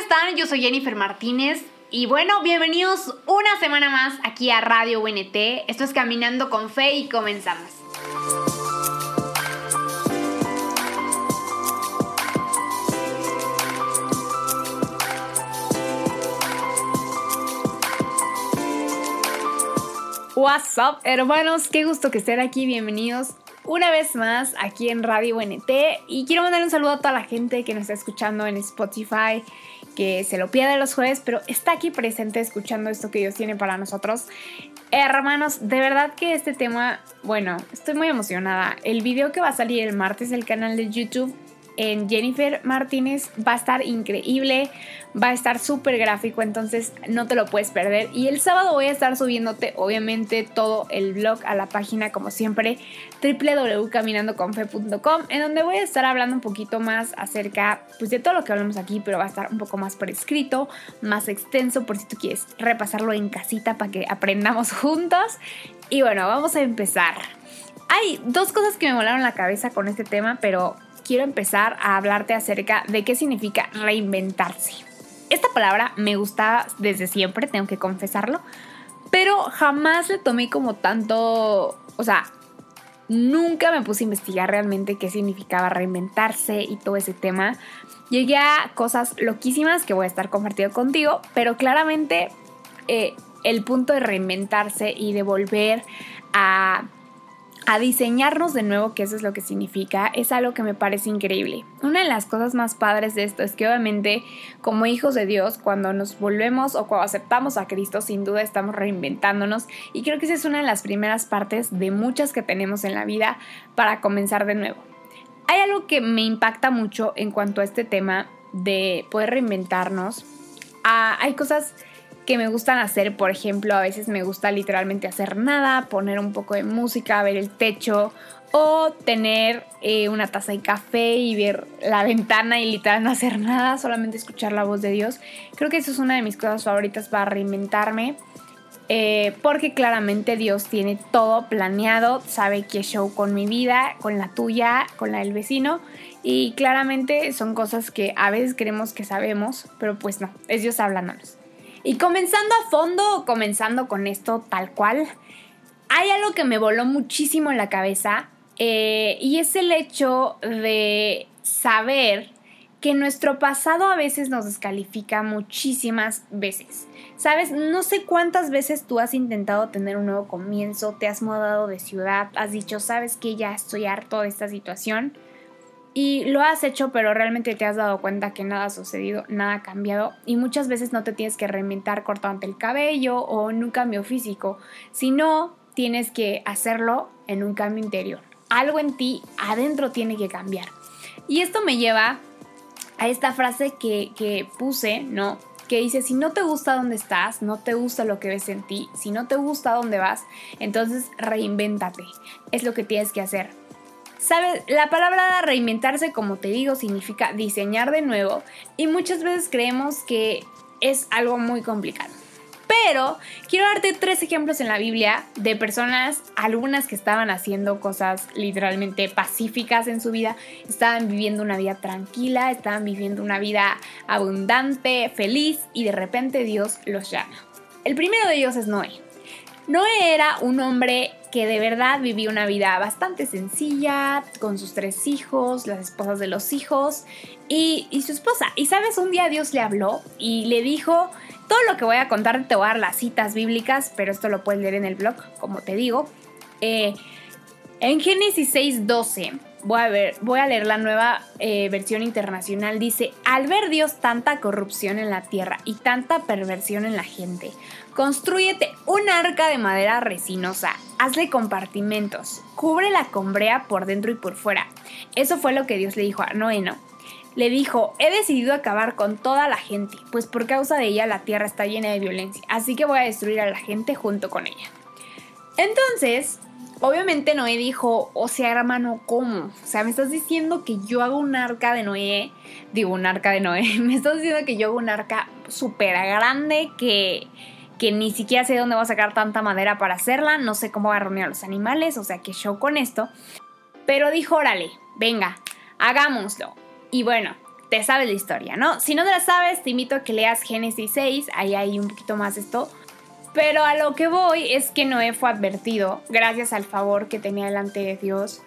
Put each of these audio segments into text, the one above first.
¿Qué onda? ¿Cómo están? Yo soy Jennifer Martínez y bueno, bienvenidos una semana más aquí a Radio UNT. Esto es Caminando con Fe y comenzamos. What's up, hermanos? Qué gusto que estén aquí. Bienvenidos una vez más aquí en Radio UNT. Y quiero mandar un saludo a toda la gente que nos está escuchando en Spotify, que se lo pierde los jueves, pero está aquí presente escuchando esto que Dios tiene para nosotros. Hermanos, de verdad que este tema, bueno, estoy muy emocionada. El video que va a salir el martes del canal de YouTube en Jennifer Martínez va a estar increíble, va a estar súper gráfico, entonces no te lo puedes perder. Y el sábado voy a estar subiéndote, obviamente, todo el blog a la página, como siempre, www.caminandoconfe.com, en donde voy a estar hablando un poquito más acerca pues, de todo lo que hablamos aquí, pero va a estar un poco más por escrito, más extenso, por si tú quieres repasarlo en casita para que aprendamos juntos. Y bueno, vamos a empezar. Hay dos cosas que me volaron la cabeza con este tema, pero quiero empezar a hablarte acerca de qué significa reinventarse. Esta palabra me gusta desde siempre, tengo que confesarlo, pero jamás le tomé como tanto, o sea, nunca me puse a investigar realmente qué significaba reinventarse y todo ese tema. Llegué a cosas loquísimas que voy a estar compartiendo contigo, pero claramente eh, el punto de reinventarse y de volver a a diseñarnos de nuevo, que eso es lo que significa, es algo que me parece increíble. Una de las cosas más padres de esto es que obviamente como hijos de Dios, cuando nos volvemos o cuando aceptamos a Cristo, sin duda estamos reinventándonos y creo que esa es una de las primeras partes de muchas que tenemos en la vida para comenzar de nuevo. Hay algo que me impacta mucho en cuanto a este tema de poder reinventarnos. Ah, hay cosas que me gustan hacer, por ejemplo, a veces me gusta literalmente hacer nada, poner un poco de música, ver el techo o tener eh, una taza de café y ver la ventana y literal no hacer nada, solamente escuchar la voz de Dios. Creo que eso es una de mis cosas favoritas para reinventarme. Eh, porque claramente Dios tiene todo planeado, sabe qué show con mi vida, con la tuya, con la del vecino. Y claramente son cosas que a veces creemos que sabemos, pero pues no, es Dios hablándonos. Y comenzando a fondo, comenzando con esto tal cual, hay algo que me voló muchísimo en la cabeza eh, y es el hecho de saber que nuestro pasado a veces nos descalifica muchísimas veces. Sabes, no sé cuántas veces tú has intentado tener un nuevo comienzo, te has mudado de ciudad, has dicho, sabes que ya estoy harto de esta situación y lo has hecho, pero realmente te has dado cuenta que nada ha sucedido, nada ha cambiado. Y muchas veces no te tienes que reinventar cortándote el cabello o en un cambio físico, sino tienes que hacerlo en un cambio interior. Algo en ti adentro tiene que cambiar. Y esto me lleva a esta frase que, que puse, ¿no? que dice, si no te gusta dónde estás, no te gusta lo que ves en ti, si no te gusta dónde vas, entonces reinvéntate. Es lo que tienes que hacer. Sabes, la palabra reinventarse, como te digo, significa diseñar de nuevo y muchas veces creemos que es algo muy complicado. Pero quiero darte tres ejemplos en la Biblia de personas, algunas que estaban haciendo cosas literalmente pacíficas en su vida, estaban viviendo una vida tranquila, estaban viviendo una vida abundante, feliz y de repente Dios los llama. El primero de ellos es Noé. Noé era un hombre que de verdad vivió una vida bastante sencilla, con sus tres hijos, las esposas de los hijos y, su esposa. Y sabes, un día Dios le habló y le dijo, todo lo que voy a contar te voy a dar las citas bíblicas, pero esto lo puedes leer en el blog, como te digo. Eh, en Génesis 6:12 voy a, ver, voy a leer la nueva eh, versión internacional. Dice, al ver Dios tanta corrupción en la tierra y tanta perversión en la gente, construyete un arca de madera resinosa, hazle compartimentos, cúbrela con brea por dentro y por fuera. Eso fue lo que Dios le dijo a Noé, Le dijo, he decidido acabar con toda la gente, pues por causa de ella la tierra está llena de violencia, así que voy a destruir a la gente junto con ella. Entonces, Obviamente Noé dijo, o sea, hermano, ¿cómo? O sea, me estás diciendo que yo hago un arca de Noé, digo, un arca de Noé, me estás diciendo que yo hago un arca súper grande que, que ni siquiera sé dónde voy a sacar tanta madera para hacerla, no sé cómo voy a reunir a los animales, o sea, que show con esto. Pero dijo, órale, venga, hagámoslo. Y bueno, te sabes la historia, ¿no? Si no te la sabes, te invito a que leas Génesis 6, ahí hay un poquito más esto. Pero a lo que voy es que Noé fue advertido, gracias al favor que tenía delante de Dios.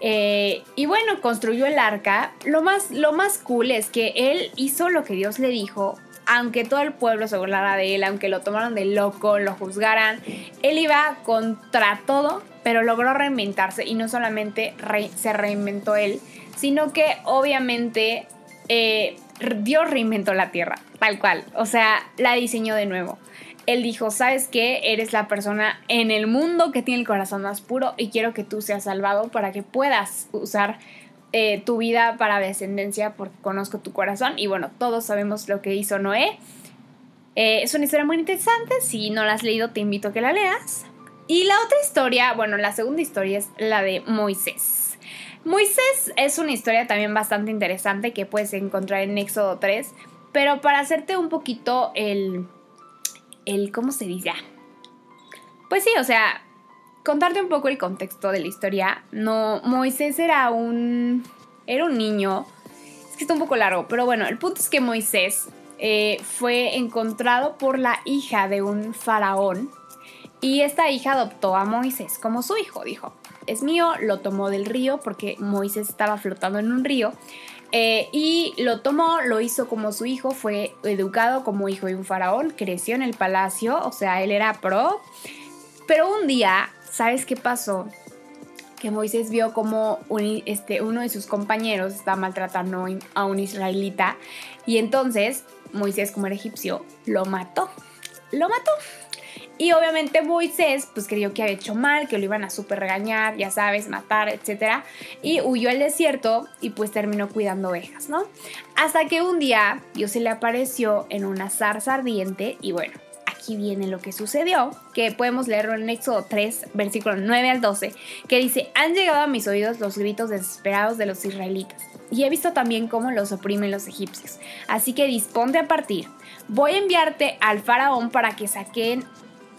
Eh, y bueno, construyó el arca. Lo más, lo más cool es que él hizo lo que Dios le dijo, aunque todo el pueblo se burlara de él, aunque lo tomaron de loco, lo juzgaran, él iba contra todo, pero logró reinventarse y no solamente se reinventó él, sino que obviamente eh, Dios reinventó la tierra, tal cual, o sea, la diseñó de nuevo él dijo, ¿sabes qué? Eres la persona en el mundo que tiene el corazón más puro y quiero que tú seas salvado para que puedas usar eh, tu vida para descendencia porque conozco tu corazón. Y bueno, todos sabemos lo que hizo Noé. Eh, es una historia muy interesante, si no la has leído te invito a que la leas. Y la otra historia, bueno, la segunda historia es la de Moisés. Moisés es una historia también bastante interesante que puedes encontrar en Éxodo 3, pero para hacerte un poquito el, el, ¿cómo se dice? Pues sí, o sea, contarte un poco el contexto de la historia. No, Moisés era un, era un niño. Es que está un poco largo, pero bueno, el punto es que Moisés eh, fue encontrado por la hija de un faraón y esta hija adoptó a Moisés como su hijo, dijo. Es mío, lo tomó del río porque Moisés estaba flotando en un río eh, y lo tomó, lo hizo como su hijo, fue educado como hijo de un faraón, creció en el palacio, o sea, él era pro. Pero un día, ¿sabes qué pasó? Que Moisés vio como este, uno de sus compañeros estaba maltratando a un israelita y entonces Moisés como era egipcio lo mató. Lo mató. Y obviamente Moisés pues creyó que había hecho mal, que lo iban a super regañar, ya sabes, matar, etc. Y huyó al desierto y pues terminó cuidando ovejas, ¿no? Hasta que un día Dios se le apareció en una zarza ardiente y bueno, aquí viene lo que sucedió, que podemos leerlo en Éxodo 3, versículo 9 al 12, que dice, han llegado a mis oídos los gritos desesperados de los israelitas, y he visto también cómo los oprimen los egipcios, así que disponte a partir, voy a enviarte al faraón para que saquen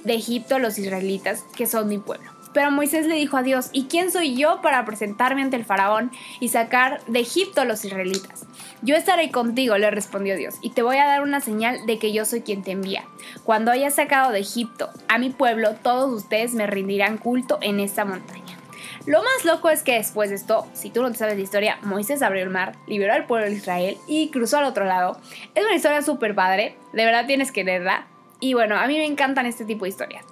de Egipto a los israelitas, que son mi pueblo. Pero Moisés le dijo a Dios, ¿y quién soy yo para presentarme ante el faraón y sacar de Egipto a los israelitas? Yo estaré contigo, le respondió Dios, y te voy a dar una señal de que yo soy quien te envía. Cuando hayas sacado de Egipto a mi pueblo, todos ustedes me rendirán culto en esta montaña. Lo más loco es que después de esto, si tú no te sabes la historia, Moisés abrió el mar, liberó al pueblo de Israel y cruzó al otro lado. Es una historia súper padre, de verdad tienes que leerla. Y bueno, a mí me encantan este tipo de historias.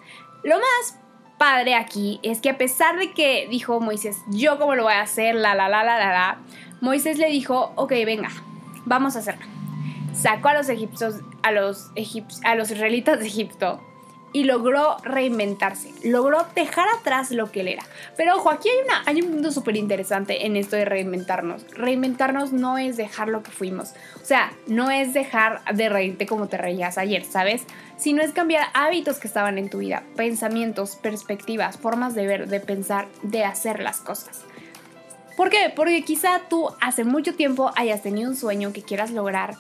Lo más padre aquí es que a pesar de que dijo Moisés, yo cómo lo voy a hacer, la, la, la, la, la, la, Moisés le dijo, ok, venga, vamos a hacerlo. Sacó a los egipcios, a los, a los israelitas de Egipto y logró reinventarse, logró dejar atrás lo que él era. Pero ojo, aquí hay, una, hay un punto súper interesante en esto de reinventarnos. Reinventarnos no es dejar lo que fuimos, o sea, no es dejar de reírte como te reías ayer, ¿sabes? Sino es cambiar hábitos que estaban en tu vida, pensamientos, perspectivas, formas de ver, de pensar, de hacer las cosas. ¿Por qué? Porque quizá tú hace mucho tiempo hayas tenido un sueño que quieras lograr,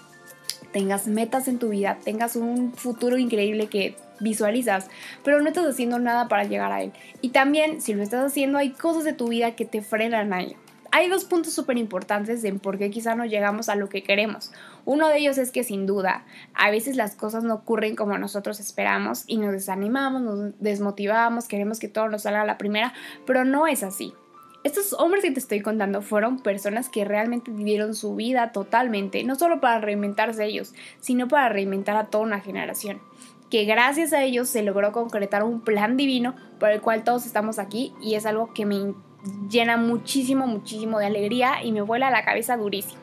tengas metas en tu vida, tengas un futuro increíble que visualizas, pero no estás haciendo nada para llegar a él. Y también, si lo estás haciendo, hay cosas de tu vida que te frenan a ello. Hay dos puntos súper importantes en por qué quizá no llegamos a lo que queremos. Uno de ellos es que sin duda, a veces las cosas no ocurren como nosotros esperamos y nos desanimamos, nos desmotivamos, queremos que todo nos salga a la primera, pero no es así. Estos hombres que te estoy contando fueron personas que realmente vivieron su vida totalmente, no solo para reinventarse ellos, sino para reinventar a toda una generación que gracias a ellos se logró concretar un plan divino por el cual todos estamos aquí y es algo que me llena muchísimo, muchísimo de alegría y me vuela la cabeza durísimo.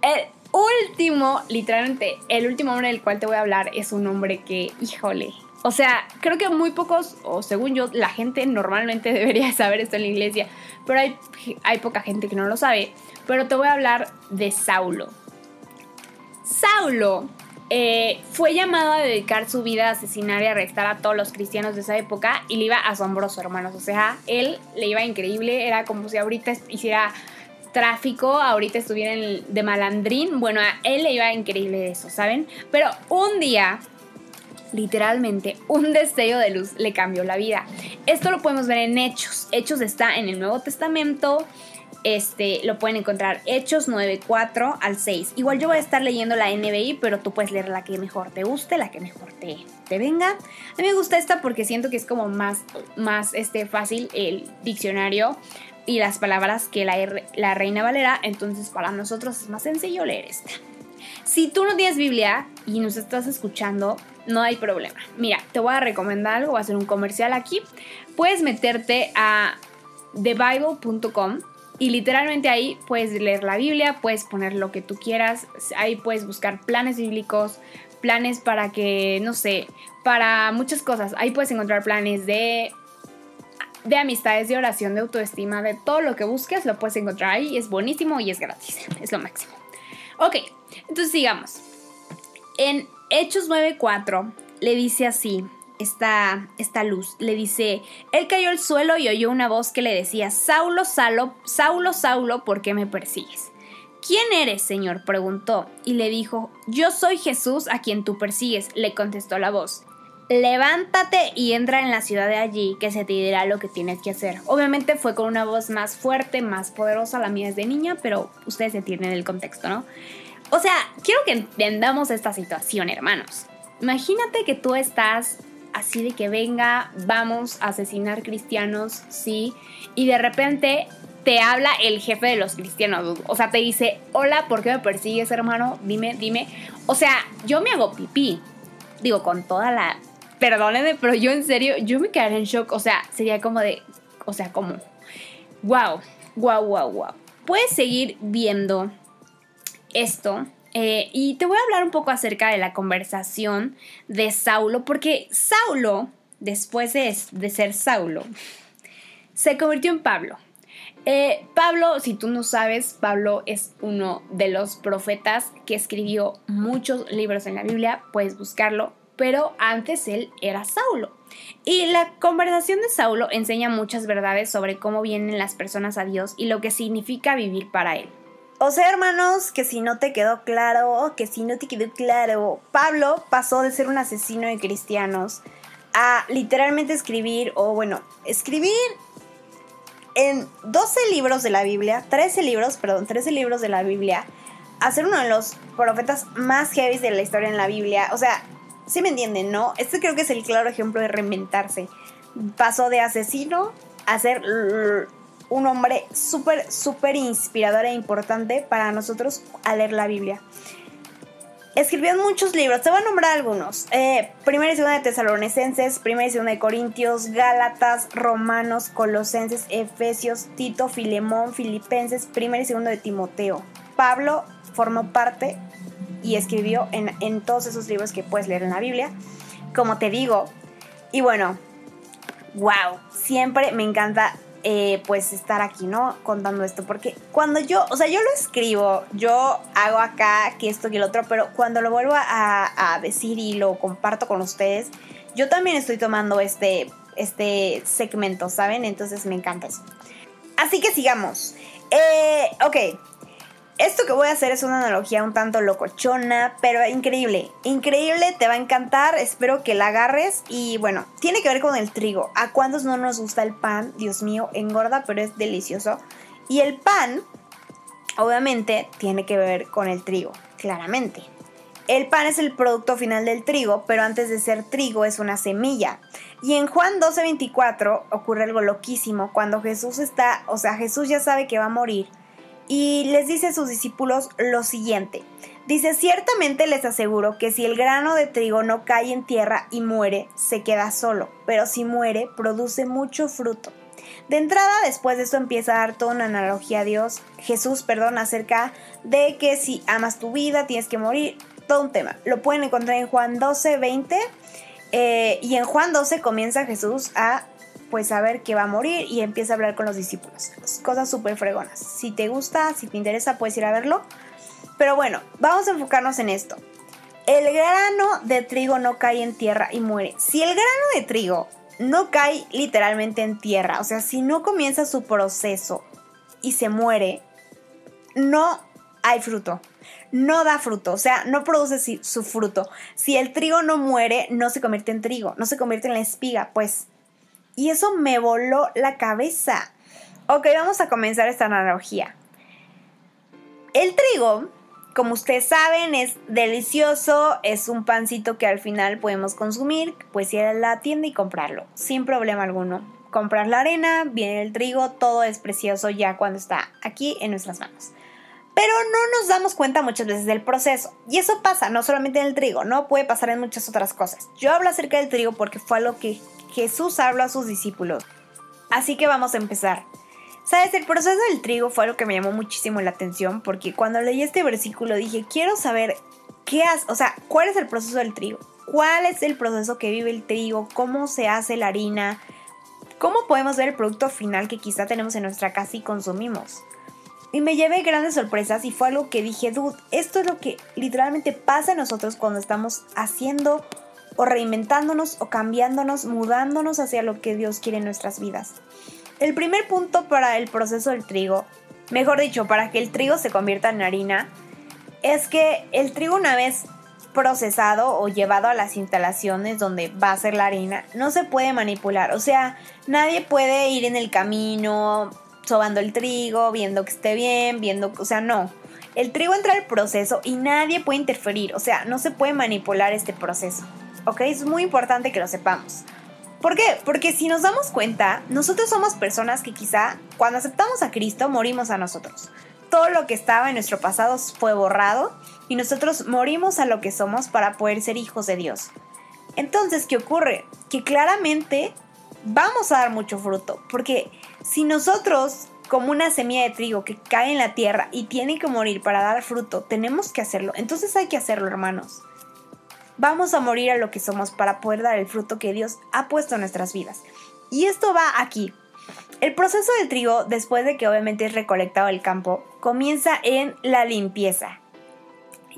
El último, literalmente, el último hombre del cual te voy a hablar es un hombre que, híjole, o sea, creo que muy pocos, o según yo, la gente normalmente debería saber esto en la iglesia, pero hay, hay poca gente que no lo sabe. Pero te voy a hablar de Saulo. Saulo eh, fue llamado a dedicar su vida a asesinar y arrestar a todos los cristianos de esa época y le iba asombroso, hermanos. O sea, él le iba increíble, era como si ahorita hiciera tráfico, ahorita estuviera de malandrín. Bueno, a él le iba increíble eso, ¿saben? Pero un día, literalmente, un destello de luz le cambió la vida. Esto lo podemos ver en Hechos. Hechos está en el Nuevo Testamento este, lo pueden encontrar Hechos 9.4 al 6. Igual yo voy a estar leyendo la NBI, pero tú puedes leer la que mejor te guste, la que mejor te, te venga. A mí me gusta esta porque siento que es como más, más este, fácil el diccionario y las palabras que la, la Reina Valera, entonces para nosotros es más sencillo leer esta. Si tú no tienes Biblia y nos estás escuchando, no hay problema. Mira, te voy a recomendar algo, voy a hacer un comercial aquí. Puedes meterte a thebible.com y literalmente ahí puedes leer la Biblia, puedes poner lo que tú quieras, ahí puedes buscar planes bíblicos, planes para que, no sé, para muchas cosas. Ahí puedes encontrar planes de de amistades, de oración, de autoestima, de todo lo que busques, lo puedes encontrar ahí. Es buenísimo y es gratis. Es lo máximo. Ok, entonces sigamos. En Hechos 9:4 le dice así esta, esta luz. Le dice, él cayó al suelo y oyó una voz que le decía, Saulo, Saulo, Saulo, Saulo, ¿por qué me persigues? ¿Quién eres, Señor? preguntó, y le dijo, Yo soy Jesús a quien tú persigues, le contestó la voz. Levántate y entra en la ciudad de allí, que se te dirá lo que tienes que hacer. Obviamente fue con una voz más fuerte, más poderosa, la mía es de niña, pero ustedes entienden el contexto, ¿no? O sea, quiero que entendamos esta situación, hermanos. Imagínate que tú estás así de que venga, vamos a asesinar cristianos, sí, y de repente te habla el jefe de los cristianos, o sea, te dice, hola, ¿por qué me persigues, hermano? Dime, dime. O sea, yo me hago pipí, digo, con toda la... Perdónenme, pero yo en serio, yo me quedaría en shock, o sea, sería como de, o sea, como, wow, wow, wow, wow. Puedes seguir viendo esto eh, y te voy a hablar un poco acerca de la conversación de Saulo, porque Saulo, después de, ser Saulo, se convirtió en Pablo. Eh, Pablo, si tú no sabes, Pablo es uno de los profetas que escribió muchos libros en la Biblia, puedes buscarlo, pero antes él era Saulo. Y la conversación de Saulo enseña muchas verdades sobre cómo vienen las personas a Dios y lo que significa vivir para él. O sea, hermanos, que si no te quedó claro, que si no te quedó claro, Pablo pasó de ser un asesino de cristianos a literalmente escribir, o bueno, escribir en 12 libros de la Biblia, 13 libros, perdón, 13 libros de la Biblia, a ser uno de los profetas más heavy de la historia en la Biblia. O sea, sí me entienden, ¿no? Este creo que es el claro ejemplo de reinventarse. Pasó de asesino a ser un hombre súper, súper inspirador e importante para nosotros al leer la Biblia. Escribió muchos libros, te voy a nombrar algunos. Eh, primera y segunda de Tesalonicenses, primera y segunda de Corintios, Gálatas, Romanos, Colosenses, Efesios, Tito, Filemón, Filipenses, primera y segunda de Timoteo. Pablo formó parte y escribió en, en todos esos libros que puedes leer en la Biblia. Como te digo, y bueno, wow, siempre me encanta eh, pues estar aquí, ¿no? Contando esto, porque cuando yo, o sea, yo lo escribo, yo hago acá que esto y el otro, pero cuando lo vuelvo a, decir y lo comparto con ustedes, yo también estoy tomando este, este segmento, ¿saben? Entonces me encanta eso. Así que sigamos. Eh, ok, esto que voy a hacer es una analogía un tanto locochona, pero increíble. Increíble, te va a encantar. Espero que la agarres. Y bueno, tiene que ver con el trigo. ¿A cuántos no nos gusta el pan? Dios mío, engorda, pero es delicioso. Y el pan, obviamente, tiene que ver con el trigo, claramente. El pan es el producto final del trigo, pero antes de ser trigo es una semilla. Y en Juan 12:24 ocurre algo loquísimo. Cuando Jesús está, o sea, Jesús ya sabe que va a morir y les dice a sus discípulos lo siguiente. Dice, ciertamente les aseguro que si el grano de trigo no cae en tierra y muere, se queda solo, pero si muere, produce mucho fruto. De entrada, después de esto empieza a dar toda una analogía a Dios, Jesús, perdón, acerca de que si amas tu vida tienes que morir, todo un tema. Lo pueden encontrar en Juan 12, 20. Eh, y en Juan 12 comienza Jesús a pues saber que va a morir y empieza a hablar con los discípulos. Cosas súper fregonas. Si te gusta, si te interesa, puedes ir a verlo. Pero bueno, vamos a enfocarnos en esto. El grano de trigo no cae en tierra y muere. Si el grano de trigo no cae literalmente en tierra, o sea, si no comienza su proceso y se muere, no hay fruto. No da fruto, o sea, no produce su fruto. Si el trigo no muere, no se convierte en trigo, no se convierte en la espiga, pues y eso me voló la cabeza. Ok, vamos a comenzar esta analogía. El trigo, como ustedes saben, es delicioso, es un pancito que al final podemos consumir, pues ir a la tienda y comprarlo, sin problema alguno. Comprar la arena, viene el trigo, todo es precioso ya cuando está aquí en nuestras manos. Pero no nos damos cuenta muchas veces del proceso. Y eso pasa no solamente en el trigo, no puede pasar en muchas otras cosas. Yo hablo acerca del trigo porque fue algo que Jesús habló a sus discípulos. Así que vamos a empezar. Sabes, el proceso del trigo fue algo que me llamó muchísimo la atención porque cuando leí este versículo dije, quiero saber qué hace, o sea, cuál es el proceso del trigo, cuál es el proceso que vive el trigo, cómo se hace la harina, cómo podemos ver el producto final que quizá tenemos en nuestra casa y consumimos. Y me llevé grandes sorpresas y fue algo que dije, dude, esto es lo que literalmente pasa a nosotros cuando estamos haciendo o reinventándonos o cambiándonos, mudándonos hacia lo que Dios quiere en nuestras vidas. El primer punto para el proceso del trigo, mejor dicho, para que el trigo se convierta en harina, es que el trigo una vez procesado o llevado a las instalaciones donde va a ser la harina, no se puede manipular. O sea, nadie puede ir en el camino sobando el trigo, viendo que esté bien, viendo, o sea, no. El trigo entra al proceso y nadie puede interferir, o sea, no se puede manipular este proceso. ¿Ok? Es muy importante que lo sepamos. ¿Por qué? Porque si nos damos cuenta, nosotros somos personas que quizá cuando aceptamos a Cristo morimos a nosotros. Todo lo que estaba en nuestro pasado fue borrado y nosotros morimos a lo que somos para poder ser hijos de Dios. Entonces, ¿qué ocurre? Que claramente vamos a dar mucho fruto, porque si nosotros, como una semilla de trigo que cae en la tierra y tiene que morir para dar fruto, tenemos que hacerlo, entonces hay que hacerlo, hermanos. Vamos a morir a lo que somos para poder dar el fruto que Dios ha puesto en nuestras vidas. Y esto va aquí. El proceso del trigo, después de que obviamente es recolectado el campo, comienza en la limpieza.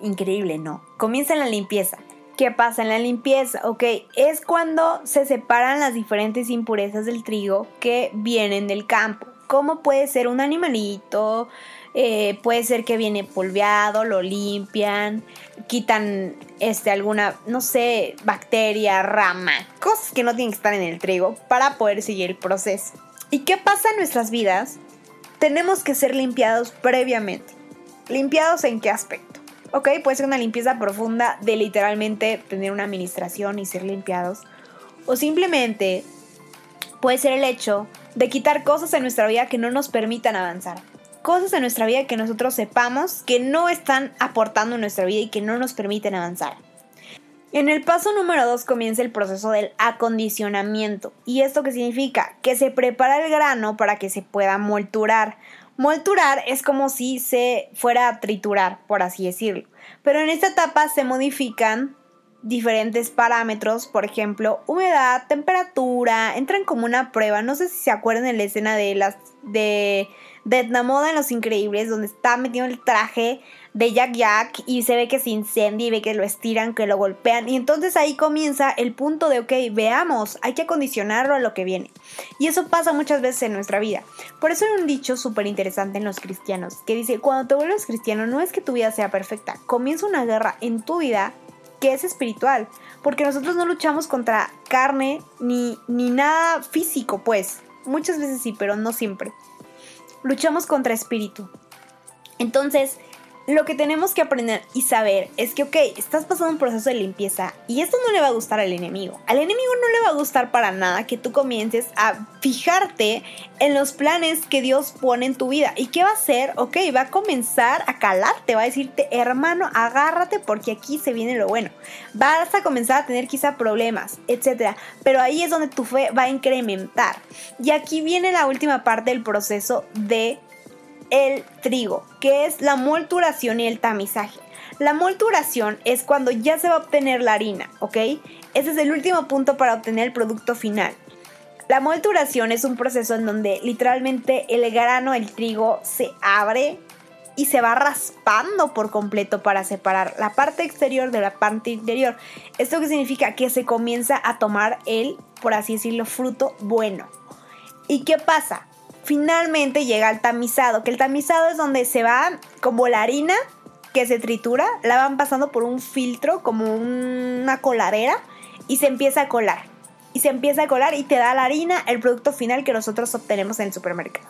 Increíble, ¿no? Comienza en la limpieza. ¿Qué pasa en la limpieza? Ok, es cuando se separan las diferentes impurezas del trigo que vienen del campo. ¿Cómo puede ser un animalito? Eh, puede ser que viene polveado, lo limpian, quitan este, alguna, no sé, bacteria, rama, cosas que no tienen que estar en el trigo para poder seguir el proceso. ¿Y qué pasa en nuestras vidas? Tenemos que ser limpiados previamente. ¿Limpiados en qué aspecto? Ok, puede ser una limpieza profunda de literalmente tener una administración y ser limpiados. O simplemente puede ser el hecho de quitar cosas en nuestra vida que no nos permitan avanzar. Cosas en nuestra vida que nosotros sepamos que no están aportando en nuestra vida y que no nos permiten avanzar. En el paso número 2 comienza el proceso del acondicionamiento. ¿Y esto qué significa? Que se prepara el grano para que se pueda molturar. Molturar es como si se fuera a triturar, por así decirlo. Pero en esta etapa se modifican diferentes parámetros, por ejemplo, humedad, temperatura, entran como una prueba. No sé si se acuerdan de la escena de las de de Moda en Los Increíbles, donde está metido el traje de Jack Jack y se ve que se incendia y ve que lo estiran, que lo golpean. Y entonces ahí comienza el punto de, ok, veamos, hay que acondicionarlo a lo que viene. Y eso pasa muchas veces en nuestra vida. Por eso hay un dicho súper interesante en los cristianos, que dice, cuando te vuelves cristiano no es que tu vida sea perfecta, comienza una guerra en tu vida que es espiritual. Porque nosotros no luchamos contra carne ni, ni nada físico, pues. Muchas veces sí, pero no siempre luchamos contra espíritu. Entonces, lo que tenemos que aprender y saber es que, ok, estás pasando un proceso de limpieza y esto no le va a gustar al enemigo. Al enemigo no le va a gustar para nada que tú comiences a fijarte en los planes que Dios pone en tu vida. ¿Y qué va a hacer? Ok, va a comenzar a calarte, va a decirte, hermano, agárrate porque aquí se viene lo bueno. Vas a comenzar a tener quizá problemas, etc. Pero ahí es donde tu fe va a incrementar. Y aquí viene la última parte del proceso de el trigo, que es la molturación y el tamizaje. La molturación es cuando ya se va a obtener la harina, ¿ok? Ese es el último punto para obtener el producto final. La molturación es un proceso en donde literalmente el grano, el trigo, se abre y se va raspando por completo para separar la parte exterior de la parte interior. ¿Esto significa? Que se comienza a tomar el, por así decirlo, fruto bueno. ¿Y qué pasa? Finalmente llega al tamizado, que el tamizado es donde se va como la harina que se tritura, la van pasando por un filtro, como una coladera, y se empieza a colar. Y se empieza a colar y te da la harina, el producto final que nosotros obtenemos en el supermercado.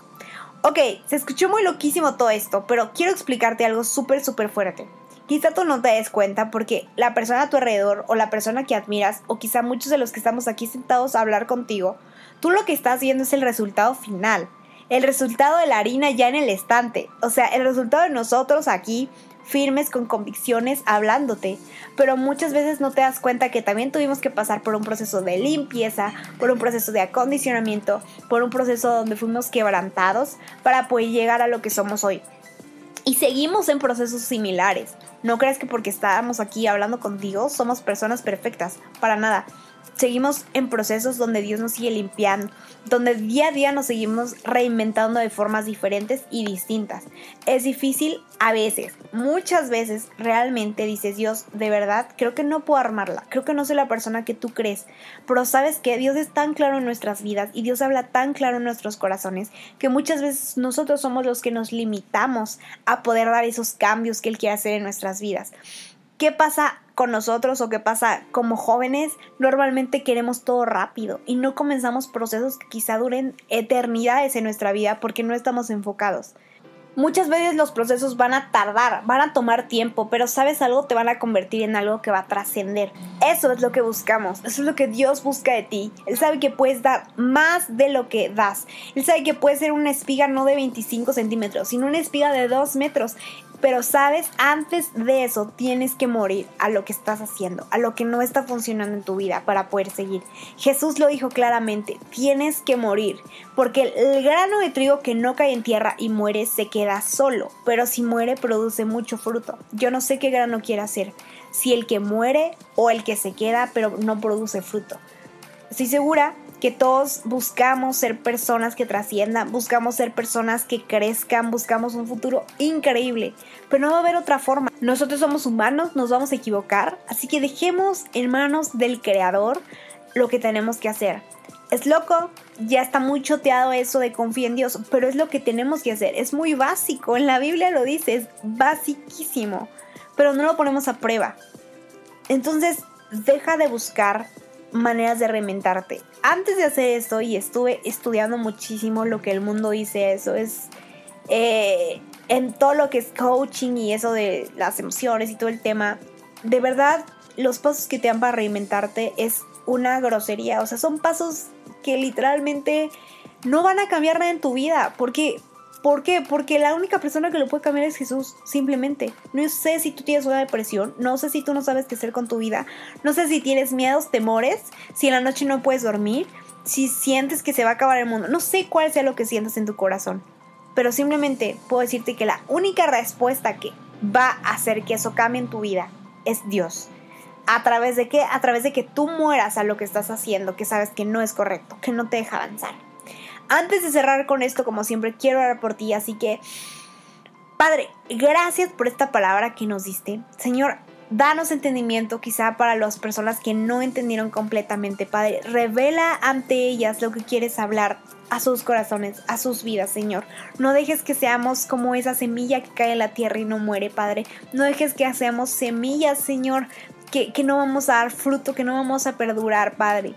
Ok, se escuchó muy loquísimo todo esto, pero quiero explicarte algo súper, súper fuerte. Quizá tú no te des cuenta porque la persona a tu alrededor o la persona que admiras o quizá muchos de los que estamos aquí sentados a hablar contigo, tú lo que estás viendo es el resultado final, el resultado de la harina ya en el estante, o sea, el resultado de nosotros aquí firmes con convicciones hablándote, pero muchas veces no te das cuenta que también tuvimos que pasar por un proceso de limpieza, por un proceso de acondicionamiento, por un proceso donde fuimos quebrantados para poder llegar a lo que somos hoy. Y seguimos en procesos similares. No crees que porque estábamos aquí hablando contigo somos personas perfectas, para nada seguimos en procesos donde Dios nos sigue limpiando, donde día a día nos seguimos reinventando de formas diferentes y distintas. Es difícil a veces, muchas veces realmente dices, Dios, de verdad, creo que no puedo armarla, creo que no soy la persona que tú crees, pero sabes que Dios es tan claro en nuestras vidas y Dios habla tan claro en nuestros corazones que muchas veces nosotros somos los que nos limitamos a poder dar esos cambios que Él quiere hacer en nuestras vidas. ¿Qué pasa con nosotros o qué pasa como jóvenes? Normalmente queremos todo rápido y no comenzamos procesos que quizá duren eternidades en nuestra vida porque no estamos enfocados. Muchas veces los procesos van a tardar, van a tomar tiempo, pero sabes algo, te van a convertir en algo que va a trascender. Eso es lo que buscamos, eso es lo que Dios busca de ti. Él sabe que puedes dar más de lo que das. Él sabe que puede ser una espiga no de 25 centímetros, sino una espiga de 2 metros. Pero sabes, antes de eso tienes que morir a lo que estás haciendo, a lo que no está funcionando en tu vida para poder seguir. Jesús lo dijo claramente, tienes que morir, porque el grano de trigo que no cae en tierra y muere se queda solo, pero si muere produce mucho fruto. Yo no sé qué grano quiere hacer, si el que muere o el que se queda pero no produce fruto. Estoy segura que todos buscamos ser personas que trasciendan, buscamos ser personas que crezcan, buscamos un futuro increíble, pero no va a haber otra forma. Nosotros somos humanos, nos vamos a equivocar, así que dejemos en manos del Creador lo que tenemos que hacer. Es loco, ya está muy choteado eso de confía en Dios, pero es lo que tenemos que hacer. Es muy básico, en la Biblia lo dice, es basiquísimo, pero no lo ponemos a prueba. Entonces, deja de buscar maneras de reinventarte. Antes de hacer esto, y estuve estudiando muchísimo lo que el mundo dice, eso es eh, en todo lo que es coaching y eso de las emociones y todo el tema, de verdad, los pasos que te dan para reinventarte es una grosería. O sea, son pasos que literalmente no van a cambiar nada en tu vida. Porque ¿Por qué? Porque la única persona que lo puede cambiar es Jesús, simplemente. No sé si tú tienes una depresión, no sé si tú no sabes qué hacer con tu vida, no sé si tienes miedos, temores, si en la noche no puedes dormir, si sientes que se va a acabar el mundo, no sé cuál sea lo que sientas en tu corazón, pero simplemente puedo decirte que la única respuesta que va a hacer que eso cambie en tu vida es Dios. ¿A través de qué? A través de que tú mueras a lo que estás haciendo, que sabes que no es correcto, que no te deja avanzar. Antes de cerrar con esto, como siempre, quiero orar por ti, así que, Padre, gracias por esta palabra que nos diste. Señor, danos entendimiento quizá para las personas que no entendieron completamente, Padre. Revela ante ellas lo que quieres hablar a sus corazones, a sus vidas, Señor. No dejes que seamos como esa semilla que cae en la tierra y no muere, Padre. No dejes que seamos semillas, Señor, que, que no vamos a dar fruto, que no vamos a perdurar, Padre.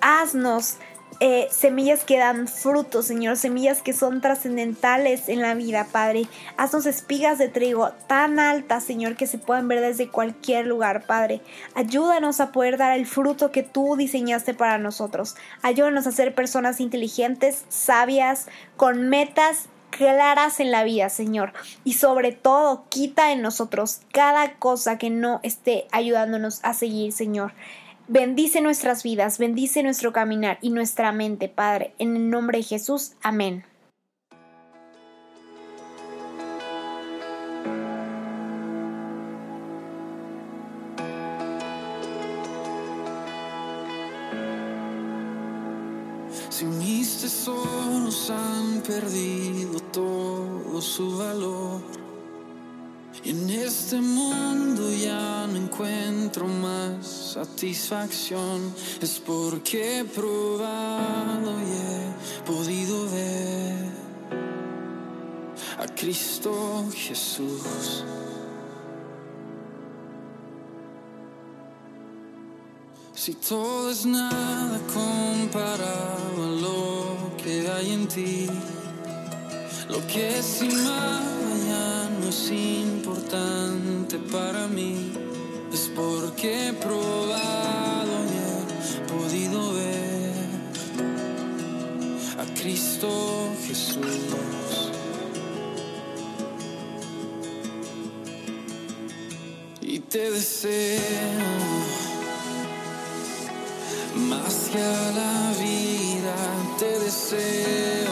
Haznos eh, semillas que dan frutos, Señor, semillas que son trascendentales en la vida, Padre. Haznos espigas de trigo tan altas, Señor, que se puedan ver desde cualquier lugar, Padre. Ayúdanos a poder dar el fruto que tú diseñaste para nosotros. Ayúdanos a ser personas inteligentes, sabias, con metas claras en la vida, Señor. Y sobre todo, quita en nosotros cada cosa que no esté ayudándonos a seguir, Señor. Bendice nuestras vidas, bendice nuestro caminar y nuestra mente, Padre. En el nombre de Jesús, amén. Si mis tesoros han perdido todo su valor en este mundo ya no encuentro más satisfacción es porque he probado y he podido ver a Cristo Jesús. Si todo es nada comparado a lo que hay en ti, lo que es sin ya no es importante para mí porque he probado y he podido ver a Cristo Jesús. Y te deseo más que a la vida, te deseo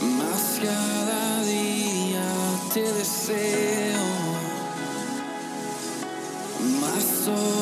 más que a la día, te deseo. soul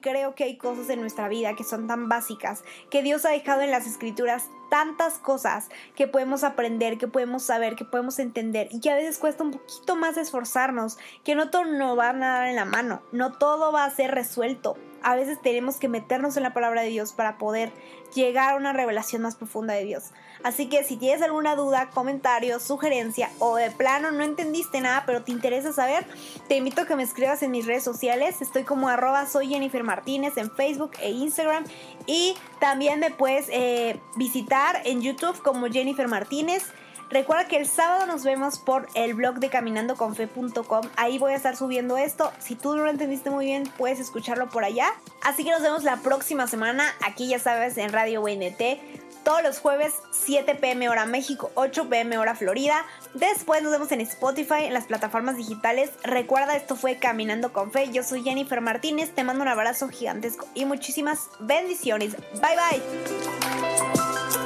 creo que hay cosas en nuestra vida que son tan básicas, que Dios ha dejado en las escrituras tantas cosas que podemos aprender, que podemos saber, que podemos entender y que a veces cuesta un poquito más esforzarnos, que no todo nos va a dar en la mano, no todo va a ser resuelto. A veces tenemos que meternos en la palabra de Dios para poder llegar a una revelación más profunda de Dios. Así que si tienes alguna duda, comentario, sugerencia o de plano no entendiste nada pero te interesa saber, te invito a que me escribas en mis redes sociales. Estoy como arroba Jennifer Martínez en Facebook e Instagram y también me puedes eh, visitar en YouTube como Jennifer Martínez. Recuerda que el sábado nos vemos por el blog de caminandoconfe.com. Ahí voy a estar subiendo esto. Si tú no lo entendiste muy bien, puedes escucharlo por allá. Así que nos vemos la próxima semana. Aquí ya sabes, en Radio WNT. Todos los jueves, 7 pm hora México, 8 pm hora Florida. Después nos vemos en Spotify, en las plataformas digitales. Recuerda, esto fue Caminando con Fe. Yo soy Jennifer Martínez. Te mando un abrazo gigantesco y muchísimas bendiciones. Bye bye.